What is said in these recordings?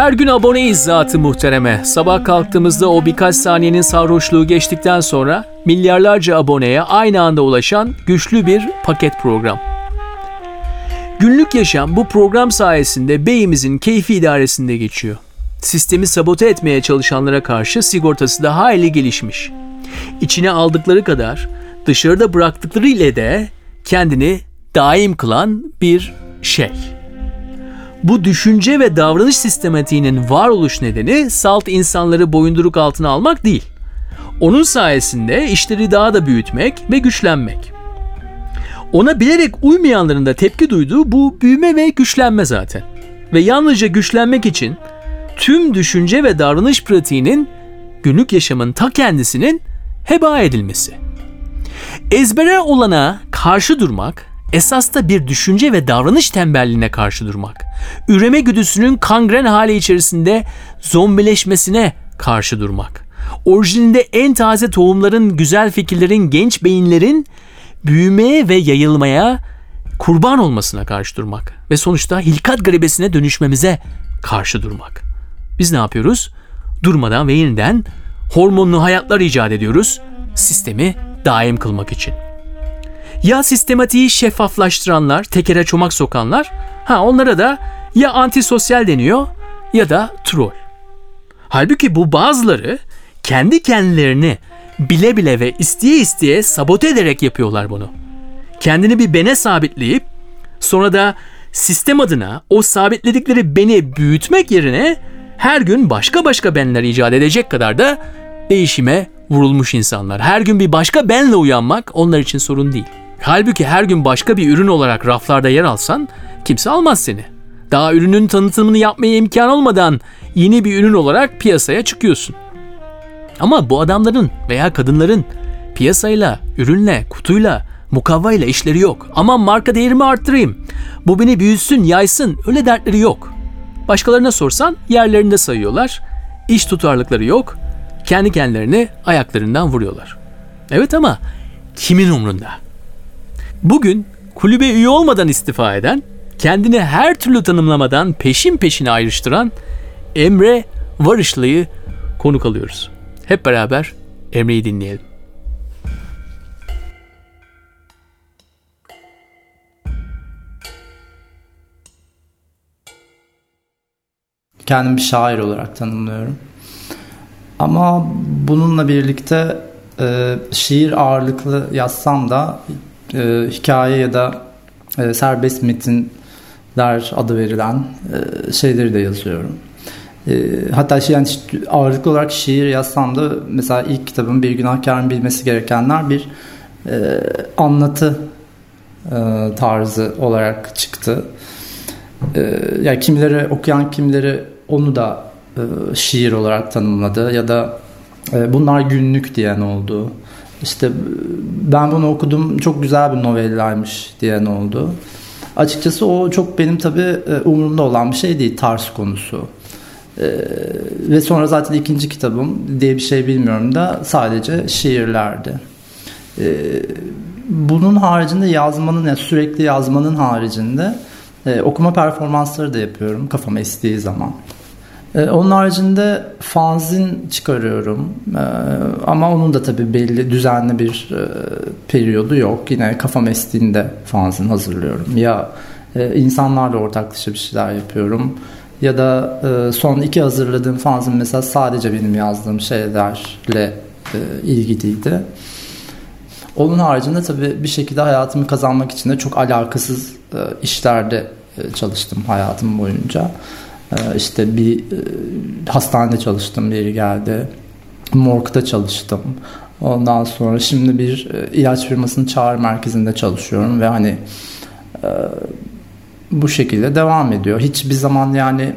Her gün aboneyiz zatı muhtereme. Sabah kalktığımızda o birkaç saniyenin sarhoşluğu geçtikten sonra milyarlarca aboneye aynı anda ulaşan güçlü bir paket program. Günlük yaşam bu program sayesinde beyimizin keyfi idaresinde geçiyor. Sistemi sabote etmeye çalışanlara karşı sigortası da hayli gelişmiş. İçine aldıkları kadar dışarıda bıraktıkları ile de kendini daim kılan bir şey. Bu düşünce ve davranış sistematiğinin varoluş nedeni salt insanları boyunduruk altına almak değil. Onun sayesinde işleri daha da büyütmek ve güçlenmek. Ona bilerek uymayanların da tepki duyduğu bu büyüme ve güçlenme zaten. Ve yalnızca güçlenmek için tüm düşünce ve davranış pratiğinin günlük yaşamın ta kendisinin heba edilmesi. Ezbere olana karşı durmak esas da bir düşünce ve davranış tembelliğine karşı durmak. Üreme güdüsünün kangren hali içerisinde zombileşmesine karşı durmak. Orijininde en taze tohumların, güzel fikirlerin, genç beyinlerin büyümeye ve yayılmaya kurban olmasına karşı durmak ve sonuçta hilkat garibesine dönüşmemize karşı durmak. Biz ne yapıyoruz? Durmadan ve yeniden hormonlu hayatlar icat ediyoruz sistemi daim kılmak için. Ya sistematiği şeffaflaştıranlar, tekere çomak sokanlar, ha onlara da ya antisosyal deniyor ya da troll. Halbuki bu bazıları kendi kendilerini bile bile ve isteye isteye sabote ederek yapıyorlar bunu. Kendini bir bene sabitleyip sonra da sistem adına o sabitledikleri beni büyütmek yerine her gün başka başka benler icat edecek kadar da değişime vurulmuş insanlar. Her gün bir başka benle uyanmak onlar için sorun değil. Halbuki her gün başka bir ürün olarak raflarda yer alsan kimse almaz seni. Daha ürünün tanıtımını yapmaya imkan olmadan yeni bir ürün olarak piyasaya çıkıyorsun. Ama bu adamların veya kadınların piyasayla, ürünle, kutuyla, mukavvayla işleri yok. Aman marka değerimi arttırayım. Bu beni büyüsün, yaysın. Öyle dertleri yok. Başkalarına sorsan yerlerinde sayıyorlar. İş tutarlıkları yok. Kendi kendilerini ayaklarından vuruyorlar. Evet ama kimin umrunda? Bugün kulübe üye olmadan istifa eden, kendini her türlü tanımlamadan peşin peşine ayrıştıran Emre Varışlı'yı konuk alıyoruz. Hep beraber Emre'yi dinleyelim. Kendimi bir şair olarak tanımlıyorum. Ama bununla birlikte e, şiir ağırlıklı yazsam da e, hikaye ya da e, serbest metinler adı verilen e, şeyleri de yazıyorum. E, hatta şey yani ağırlıklı olarak şiir yazsam da mesela ilk kitabım Bir Günahkarın Bilmesi Gerekenler bir e, anlatı e, tarzı olarak çıktı. E, yani kimileri okuyan kimileri onu da e, şiir olarak tanımladı ya da e, bunlar günlük diyen oldu. İşte ben bunu okudum çok güzel bir novellaymış diyen oldu. Açıkçası o çok benim tabi e, umurumda olan bir şey değil tarz konusu. Ee, ve sonra zaten ikinci kitabım diye bir şey bilmiyorum da sadece şiirlerdi. Ee, bunun haricinde yazmanın yani sürekli yazmanın haricinde e, okuma performansları da yapıyorum kafama estiği zaman. Ee, onun haricinde fanzin çıkarıyorum ee, ama onun da tabii belli düzenli bir e, periyodu yok. Yine kafam estiğinde fanzin hazırlıyorum. Ya e, insanlarla ortaklaşa bir şeyler yapıyorum ya da e, son iki hazırladığım fanzin mesela sadece benim yazdığım şeylerle ilgiliydi. Onun haricinde tabii bir şekilde hayatımı kazanmak için de çok alakasız işlerde çalıştım hayatım boyunca. Ee, işte bir e, hastanede çalıştım biri geldi. Morg'da çalıştım. Ondan sonra şimdi bir e, ilaç firmasının çağrı merkezinde çalışıyorum ve hani e, bu şekilde devam ediyor. Hiçbir zaman yani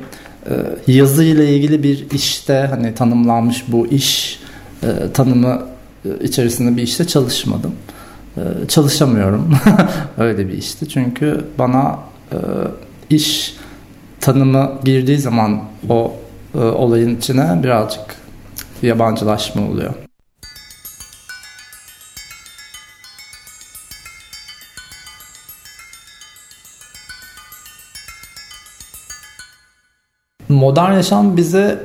yazı ile ilgili bir işte hani tanımlanmış bu iş tanımı içerisinde bir işte çalışmadım. Çalışamıyorum öyle bir işte çünkü bana iş tanımı girdiği zaman o e, olayın içine birazcık yabancılaşma oluyor. modern yaşam bize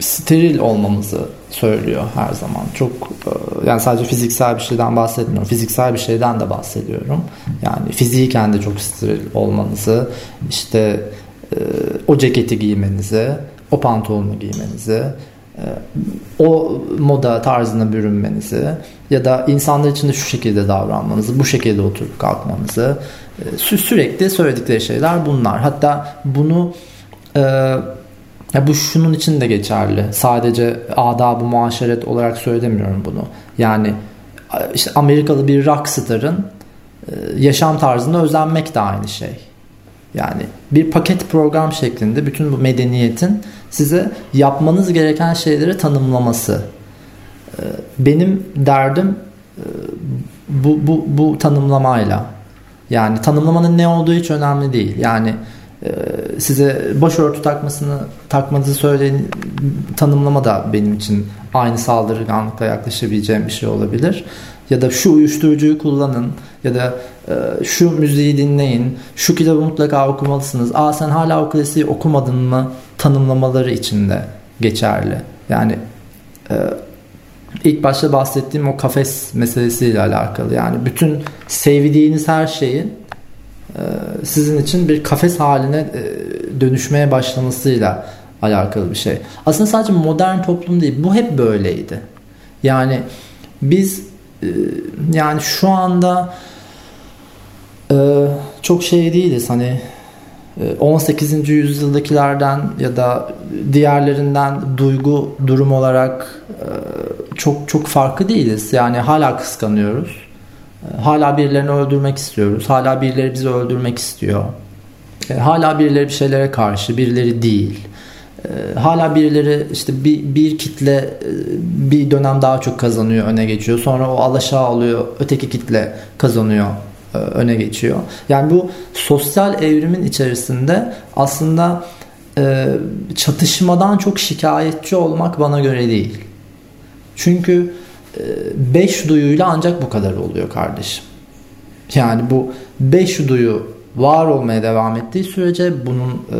steril olmamızı söylüyor her zaman. Çok e, yani sadece fiziksel bir şeyden bahsetmiyorum. Fiziksel bir şeyden de bahsediyorum. Yani fiziken de çok steril olmanızı, işte o ceketi giymenizi, o pantolonu giymenizi, e, o moda tarzına bürünmenizi ya da insanlar için de şu şekilde davranmanızı, bu şekilde oturup kalkmanızı sürekli söyledikleri şeyler bunlar. Hatta bunu ya bu şunun için de geçerli. Sadece adab-ı muaşeret olarak söylemiyorum bunu. Yani işte Amerikalı bir rockstar'ın e, yaşam tarzına özenmek de aynı şey. Yani bir paket program şeklinde bütün bu medeniyetin size yapmanız gereken şeyleri tanımlaması. E, benim derdim e, bu, bu, bu tanımlamayla. Yani tanımlamanın ne olduğu hiç önemli değil. Yani ee, size başörtü takmasını takmanızı söyleyen tanımlama da benim için aynı saldırganlıkla yaklaşabileceğim bir şey olabilir. Ya da şu uyuşturucuyu kullanın ya da e, şu müziği dinleyin, şu kitabı mutlaka okumalısınız. Aa sen hala o klasiği okumadın mı tanımlamaları içinde geçerli. Yani e, ilk başta bahsettiğim o kafes meselesiyle alakalı. Yani bütün sevdiğiniz her şeyin e, sizin için bir kafes haline e, dönüşmeye başlamasıyla alakalı bir şey. Aslında sadece modern toplum değil. Bu hep böyleydi. Yani biz yani şu anda çok şey değiliz hani 18. yüzyıldakilerden ya da diğerlerinden duygu durum olarak çok çok farklı değiliz. Yani hala kıskanıyoruz Hala birilerini öldürmek istiyoruz. Hala birileri bizi öldürmek istiyor. E, hala birileri bir şeylere karşı, birileri değil. E, hala birileri işte bir, bir kitle e, bir dönem daha çok kazanıyor, öne geçiyor. Sonra o alaşağı oluyor, öteki kitle kazanıyor, öne geçiyor. Yani bu sosyal evrimin içerisinde aslında çatışmadan çok şikayetçi olmak bana göre değil. Çünkü beş duyuyla ancak bu kadar oluyor kardeşim. Yani bu beş duyu var olmaya devam ettiği sürece bunun e,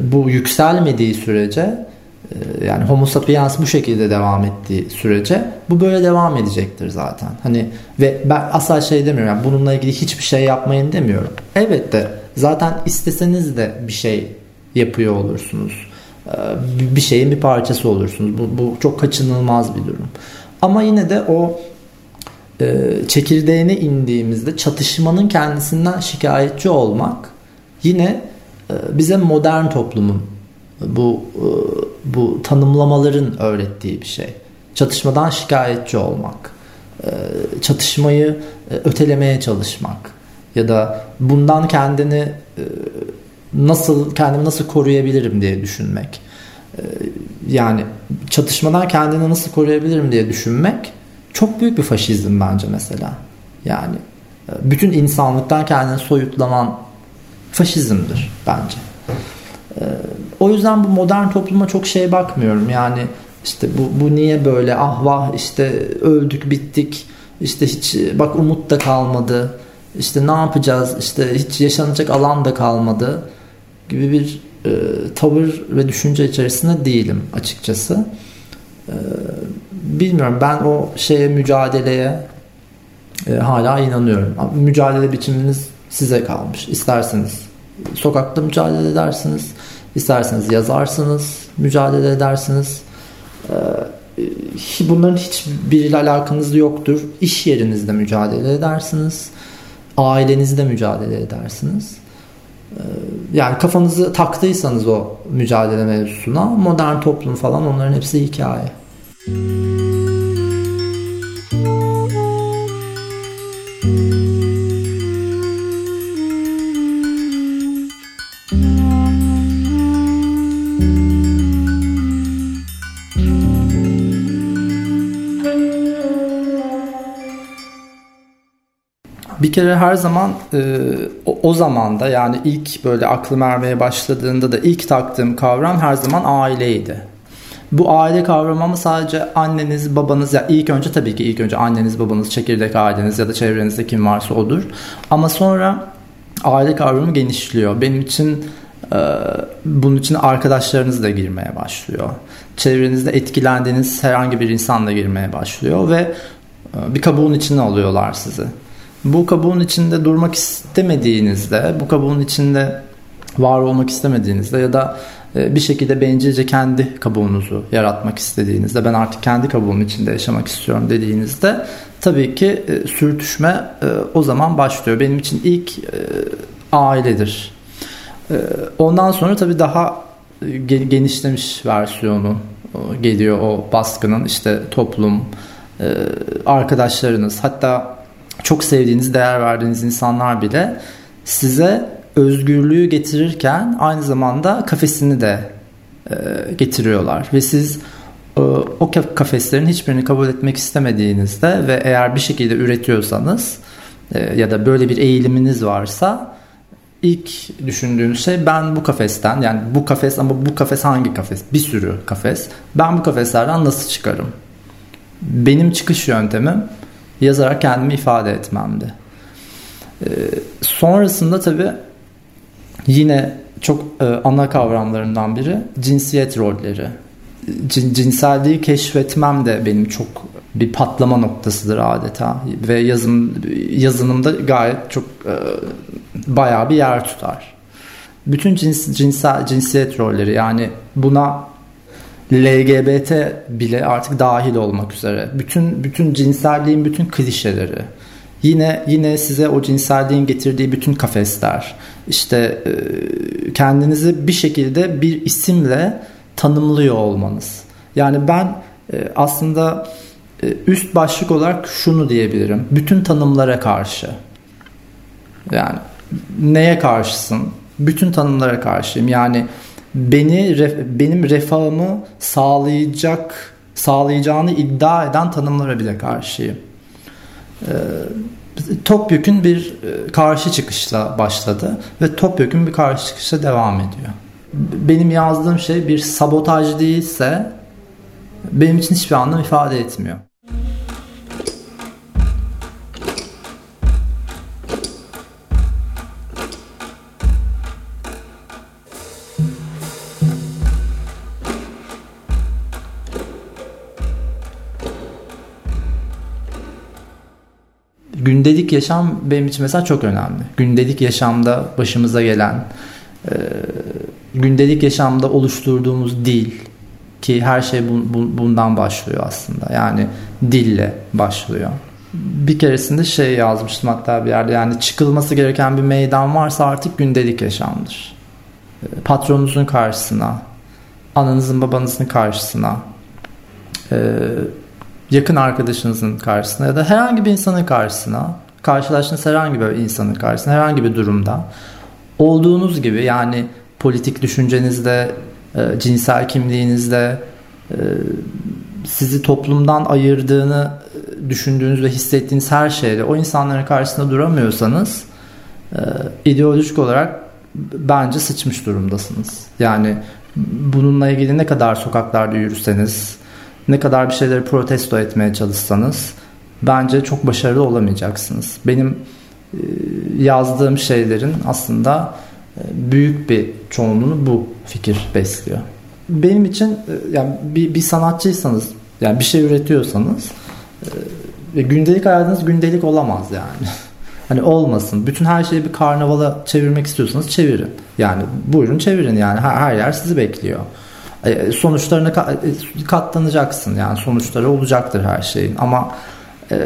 bu yükselmediği sürece e, yani homo sapiens bu şekilde devam ettiği sürece bu böyle devam edecektir zaten. Hani ve ben asla şey demiyorum yani bununla ilgili hiçbir şey yapmayın demiyorum. Evet de zaten isteseniz de bir şey yapıyor olursunuz. E, bir şeyin bir parçası olursunuz. Bu, bu çok kaçınılmaz bir durum. Ama yine de o e, çekirdeğine indiğimizde çatışmanın kendisinden şikayetçi olmak yine bize modern toplumun bu e, bu tanımlamaların öğrettiği bir şey. Çatışmadan şikayetçi olmak, e, çatışmayı e, ötelemeye çalışmak ya da bundan kendini e, nasıl kendimi nasıl koruyabilirim diye düşünmek. Ee, yani çatışmadan kendini nasıl koruyabilirim diye düşünmek çok büyük bir faşizm bence mesela. Yani e, bütün insanlıktan kendini soyutlaman faşizmdir bence. Ee, o yüzden bu modern topluma çok şey bakmıyorum. Yani işte bu, bu niye böyle ah vah işte öldük bittik işte hiç bak umut da kalmadı işte ne yapacağız işte hiç yaşanacak alan da kalmadı gibi bir e, tavır ve düşünce içerisinde değilim açıkçası. E, bilmiyorum ben o şeye mücadeleye e, hala inanıyorum. Mücadele biçiminiz size kalmış. İsterseniz sokakta mücadele edersiniz, isterseniz yazarsınız, mücadele edersiniz. E, bunların hiçbiriyle alakanız yoktur. İş yerinizde mücadele edersiniz. Ailenizde mücadele edersiniz. Ee, yani kafanızı taktıysanız o mücadele mevzusuna modern toplum falan onların hepsi hikaye. Bir kere her zaman e, o, o zamanda yani ilk böyle aklım ermeye başladığında da ilk taktığım kavram her zaman aileydi. Bu aile kavramı ama sadece anneniz, babanız ya ilk önce tabii ki ilk önce anneniz, babanız, çekirdek aileniz ya da çevrenizde kim varsa odur. Ama sonra aile kavramı genişliyor. Benim için Ee, bunun için arkadaşlarınız da girmeye başlıyor. Çevrenizde etkilendiğiniz herhangi bir insan da girmeye başlıyor ve e, bir kabuğun içine alıyorlar sizi. Bu kabuğun içinde durmak istemediğinizde, bu kabuğun içinde var olmak istemediğinizde ya da e, bir şekilde bencilce kendi kabuğunuzu yaratmak istediğinizde ben artık kendi kabuğum içinde yaşamak istiyorum dediğinizde tabii ki e, sürtüşme o zaman başlıyor. Benim için ilk ailedir. Ondan sonra tabii daha genişlemiş versiyonu geliyor o baskının işte toplum, arkadaşlarınız hatta çok sevdiğiniz, değer verdiğiniz insanlar bile size özgürlüğü getirirken aynı zamanda kafesini de e, getiriyorlar ve siz e, o kafeslerin hiçbirini kabul etmek istemediğinizde ve eğer bir şekilde üretiyorsanız e, ya da böyle bir eğiliminiz varsa ilk düşündüğünüz şey ben bu kafesten yani bu kafes ama bu kafes hangi kafes? Bir sürü kafes. Ben bu kafeslerden nasıl çıkarım? Benim çıkış yöntemim yazarak kendimi ifade etmemdi. Ee, sonrasında tabii yine çok e, ana kavramlarından biri cinsiyet rolleri. Cin, cinselliği keşfetmem de benim çok bir patlama noktasıdır adeta ve yazım yazınımda gayet çok e, bayağı bir yer tutar. Bütün cins, cinsel cinsiyet rolleri yani buna LGBT bile artık dahil olmak üzere. Bütün bütün cinselliğin bütün klişeleri. Yine yine size o cinselliğin getirdiği bütün kafesler. İşte e, kendinizi bir şekilde bir isimle tanımlıyor olmanız. Yani ben e, aslında e, üst başlık olarak şunu diyebilirim. Bütün tanımlara karşı. Yani neye karşısın? Bütün tanımlara karşıyım. Yani beni benim refahımı sağlayacak sağlayacağını iddia eden tanımlara bile karşıyım. Ee, Topyekun bir e, karşı çıkışla başladı ve topyekun bir karşı çıkışla devam ediyor. Benim yazdığım şey bir sabotaj değilse benim için hiçbir anlam ifade etmiyor. Gündelik yaşam benim için mesela çok önemli. Gündelik yaşamda başımıza gelen, e, gündelik yaşamda oluşturduğumuz dil ki her şey bu, bu, bundan başlıyor aslında. Yani dille başlıyor. Bir keresinde şey yazmıştım hatta bir yerde yani çıkılması gereken bir meydan varsa artık gündelik yaşamdır. E, patronunuzun karşısına, ananızın babanızın karşısına, e, yakın arkadaşınızın karşısına ya da herhangi bir insanın karşısına karşılaştığınız herhangi bir insanın karşısına herhangi bir durumda olduğunuz gibi yani politik düşüncenizde e, cinsel kimliğinizde e, sizi toplumdan ayırdığını e, düşündüğünüz ve hissettiğiniz her şeyle o insanların karşısında duramıyorsanız ideolojik olarak bence sıçmış durumdasınız. Yani bununla ilgili ne kadar sokaklarda yürüseniz, ne kadar bir şeyleri protesto etmeye çalışsanız bence çok başarılı olamayacaksınız. Benim e, yazdığım şeylerin aslında e, büyük bir çoğunluğunu bu fikir besliyor. Benim için e, yani bir, bir sanatçıysanız yani bir şey üretiyorsanız gündelik hayatınız gündelik olamaz yani. Hani olmasın. Bütün her şeyi bir karnavala çevirmek istiyorsanız çevirin. Yani buyurun çevirin yani her, her yer sizi bekliyor. E, sonuçlarına e, katlanacaksın. Yani sonuçları olacaktır her şeyin. Ama e,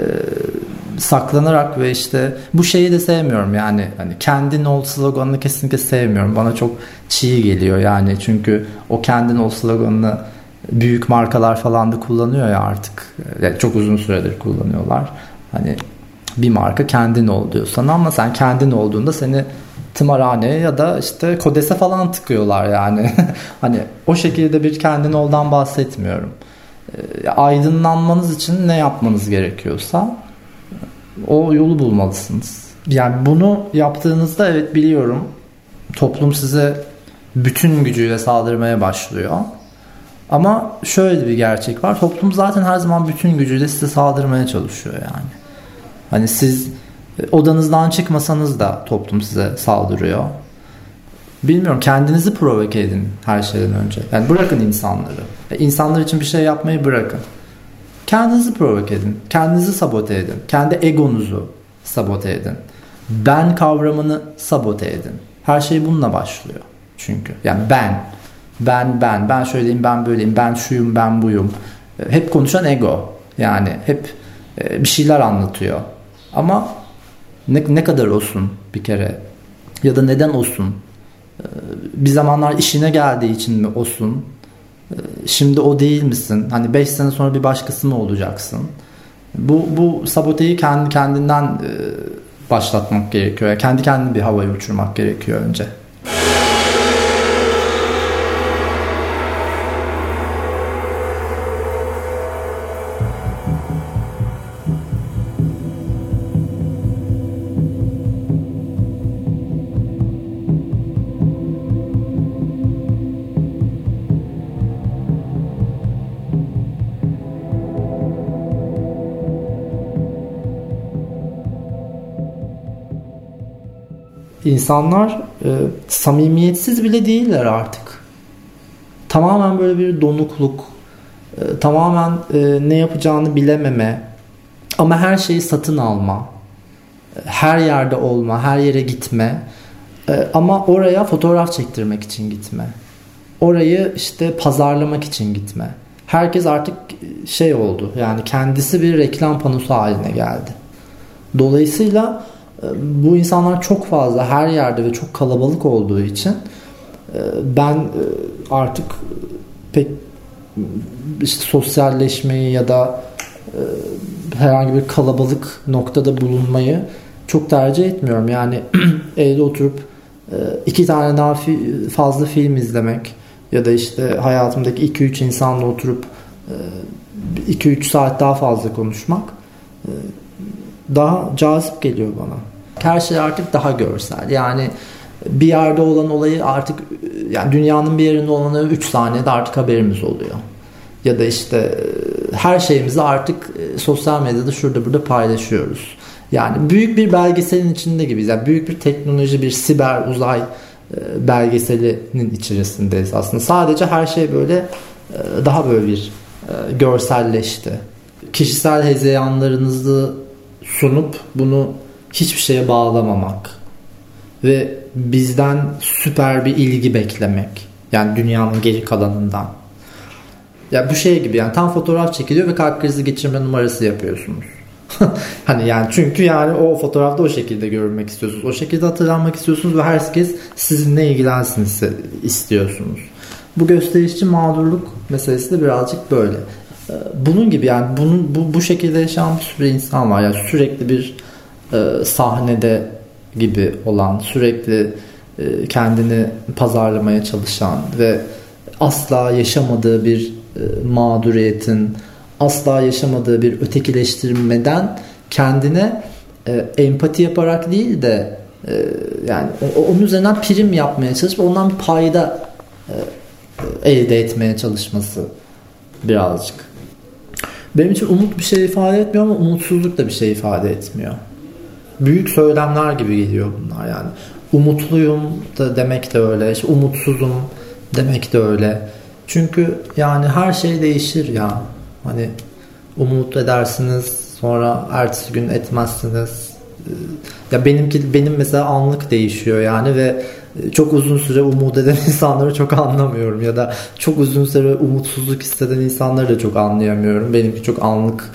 saklanarak ve işte bu şeyi de sevmiyorum. Yani hani kendin ol sloganını kesinlikle sevmiyorum. Bana çok çiğ geliyor. Yani çünkü o kendin ol sloganını büyük markalar falan da kullanıyor ya artık. Yani çok uzun süredir kullanıyorlar. Hani bir marka kendin ol diyor sana ama sen kendin olduğunda seni tımarhaneye ya da işte kodese falan tıkıyorlar yani. hani o şekilde bir kendin oldan bahsetmiyorum. E, aydınlanmanız için ne yapmanız gerekiyorsa o yolu bulmalısınız. Yani bunu yaptığınızda evet biliyorum toplum size bütün gücüyle saldırmaya başlıyor. Ama şöyle bir gerçek var. Toplum zaten her zaman bütün gücüyle size saldırmaya çalışıyor yani. Hani siz odanızdan çıkmasanız da toplum size saldırıyor. Bilmiyorum kendinizi provoke edin her şeyden önce. Yani bırakın insanları. İnsanlar için bir şey yapmayı bırakın. Kendinizi provoke edin. Kendinizi sabote edin. Kendi egonuzu sabote edin. Ben kavramını sabote edin. Her şey bununla başlıyor. Çünkü yani ben, ben, ben, ben şöyleyim, ben böyleyim, ben şuyum, ben buyum. Hep konuşan ego. Yani hep e, bir şeyler anlatıyor. Ama ne, ne kadar olsun bir kere? Ya da neden olsun? E, bir zamanlar işine geldiği için mi olsun? E, şimdi o değil misin? Hani 5 sene sonra bir başkası mı olacaksın? Bu, bu saboteyi kendi kendinden başlatmak gerekiyor. Kendi kendini bir havaya uçurmak gerekiyor önce insanlar e, samimiyetsiz bile değiller artık. Tamamen böyle bir donukluk, e, tamamen e, ne yapacağını bilememe ama her şeyi satın alma, her yerde olma, her yere gitme e, ama oraya fotoğraf çektirmek için gitme. Orayı işte pazarlamak için gitme. Herkes artık şey oldu yani kendisi bir reklam panosu haline geldi. Dolayısıyla bu insanlar çok fazla her yerde ve çok kalabalık olduğu için e, ben e, artık pek işte sosyalleşmeyi ya da e, herhangi bir kalabalık noktada bulunmayı çok tercih etmiyorum. Yani evde oturup iki tane daha fazla film izlemek ya da işte hayatımdaki 2-3 insanla oturup 2-3 saat daha fazla konuşmak daha cazip geliyor bana. Her şey artık daha görsel. Yani bir yerde olan olayı artık yani dünyanın bir yerinde olanı 3 saniyede artık haberimiz oluyor. Ya da işte her şeyimizi artık e, sosyal medyada şurada burada paylaşıyoruz. Yani büyük bir belgeselin içinde gibiyiz. Yani büyük bir teknoloji, bir siber uzay e, belgeselinin içerisindeyiz aslında. Sadece her şey böyle e, daha böyle bir görselleşti. Kişisel hezeyanlarınızı sunup bunu hiçbir şeye bağlamamak ve bizden süper bir ilgi beklemek. Yani dünyanın geri kalanından. Ya bu şey gibi yani tam fotoğraf çekiliyor ve kalp krizi geçirme numarası yapıyorsunuz. hani yani çünkü yani o fotoğrafta o şekilde görülmek istiyorsunuz. O şekilde hatırlanmak istiyorsunuz ve herkes sizinle ilgilensin istiyorsunuz. Bu gösterişçi mağdurluk meselesi de birazcık böyle. Ee, bunun gibi yani bunun bu, bu şekilde yaşayan bir sürü insan var. Yani sürekli bir e, sahnede gibi olan, sürekli e, kendini pazarlamaya çalışan ve asla yaşamadığı bir e, mağduriyetin, asla yaşamadığı bir ötekileştirmeden kendine e, empati yaparak değil de e, yani onun üzerinden prim yapmaya çalışıp ondan bir payda e, elde etmeye çalışması birazcık. Benim için umut bir şey ifade etmiyor ama umutsuzluk da bir şey ifade etmiyor. Büyük söylemler gibi geliyor bunlar yani. Umutluyum da demek de öyle. İşte umutsuzum demek de öyle. Çünkü yani her şey değişir ya. Hani umut edersiniz sonra ertesi gün etmezsiniz. Ya benimki benim mesela anlık değişiyor yani ve çok uzun süre umut eden insanları çok anlamıyorum ya da çok uzun süre umutsuzluk hisseden insanları da çok anlayamıyorum. Benimki çok anlık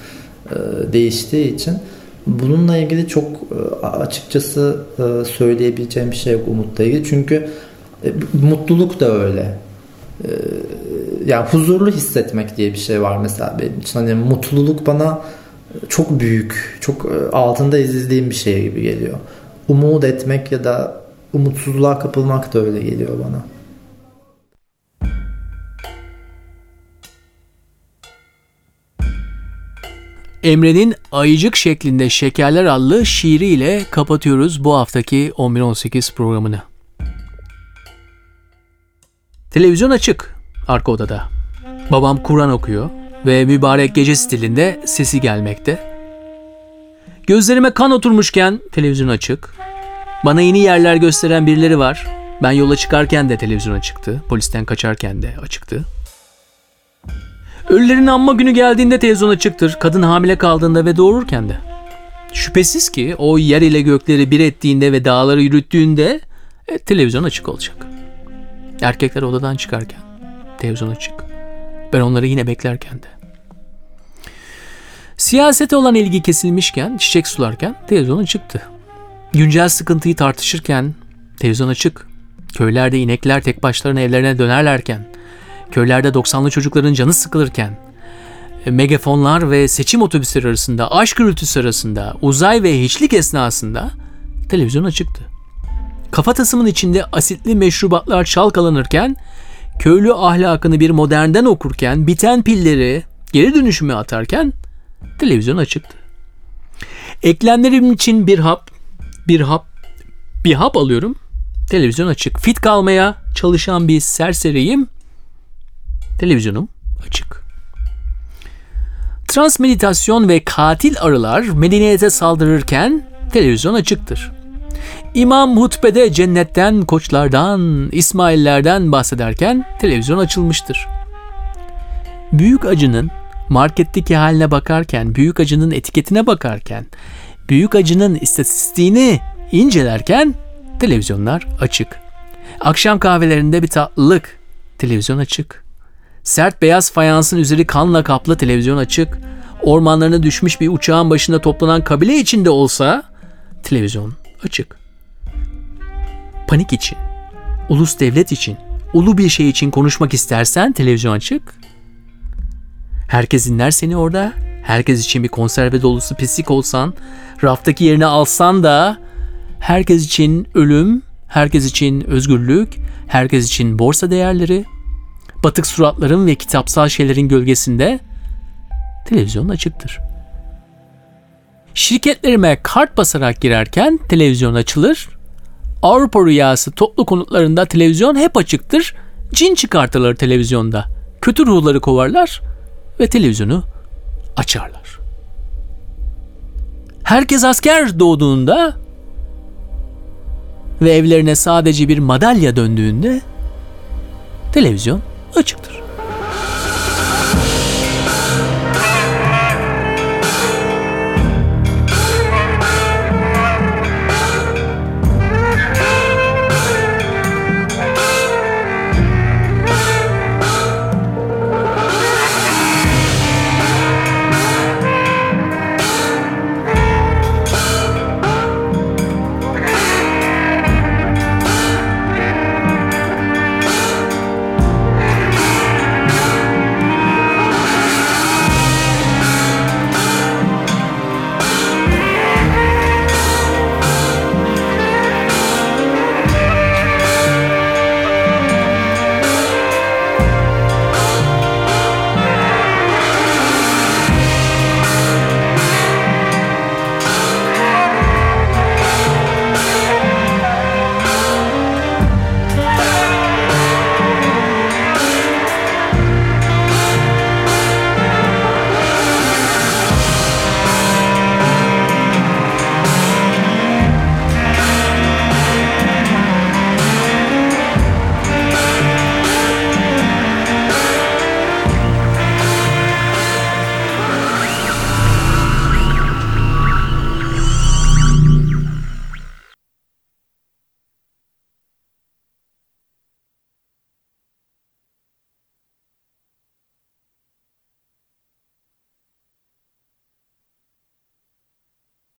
e, değiştiği için bununla ilgili çok e, açıkçası e, söyleyebileceğim bir şey yok umutla ilgili. Çünkü e, mutluluk da öyle. Yani huzurlu hissetmek diye bir şey var mesela benim için. Hani mutluluk bana çok büyük, çok altında ezildiğim bir şey gibi geliyor. Umut etmek ya da umutsuzluğa kapılmak da öyle geliyor bana. Emre'nin Ayıcık şeklinde şekerler adlı şiiriyle kapatıyoruz bu haftaki 11-18 programını. Televizyon açık arka odada. Babam Kur'an okuyor ve mübarek gece stilinde sesi gelmekte. Gözlerime kan oturmuşken televizyon açık. Bana yeni yerler gösteren birileri var. Ben yola çıkarken de televizyon açıktı. Polisten kaçarken de açıktı. Ölülerin anma günü geldiğinde televizyon açıktır. Kadın hamile kaldığında ve doğururken de. Şüphesiz ki o yer ile gökleri bir ettiğinde ve dağları yürüttüğünde e, televizyon açık olacak. Erkekler odadan çıkarken televizyon açık. Ben onları yine beklerken de. Siyasete olan ilgi kesilmişken, çiçek sularken televizyon açıktı. Güncel sıkıntıyı tartışırken televizyon açık. Köylerde inekler tek başlarına evlerine dönerlerken, köylerde 90'lı çocukların canı sıkılırken, e, megafonlar ve seçim otobüsleri arasında, aşk gürültüsü arasında, uzay ve hiçlik esnasında televizyon açıktı. Kafatasımın içinde asitli meşrubatlar çalkalanırken, köylü ahlakını bir modernden okurken, biten pilleri geri dönüşüme atarken televizyon açıktı. Eklemlerim için bir hap, bir hap, bir hap alıyorum. Televizyon açık. Fit kalmaya çalışan bir serseriyim. Televizyonum açık. Trans meditasyon ve katil arılar medeniyete saldırırken televizyon açıktır. İmam hutbede cennetten, koçlardan, İsmaillerden bahsederken televizyon açılmıştır. Büyük acının marketteki haline bakarken, büyük acının etiketine bakarken, büyük acının istatistiğini incelerken televizyonlar açık. Akşam kahvelerinde bir tatlılık, televizyon açık. Sert beyaz fayansın üzeri kanla kaplı televizyon açık. Ormanlarına düşmüş bir uçağın başında toplanan kabile içinde olsa televizyon açık. Panik için, ulus devlet için, ulu bir şey için konuşmak istersen televizyon açık. Herkes dinler seni orada. Herkes için bir konserve dolusu pislik olsan, raftaki yerini alsan da herkes için ölüm, herkes için özgürlük, herkes için borsa değerleri, batık suratların ve kitapsal şeylerin gölgesinde televizyon açıktır. Şirketlerime kart basarak girerken televizyon açılır. Avrupa rüyası toplu konutlarında televizyon hep açıktır. Cin çıkartırlar televizyonda. Kötü ruhları kovarlar ve televizyonu açarlar. Herkes asker doğduğunda ve evlerine sadece bir madalya döndüğünde televizyon açıktır.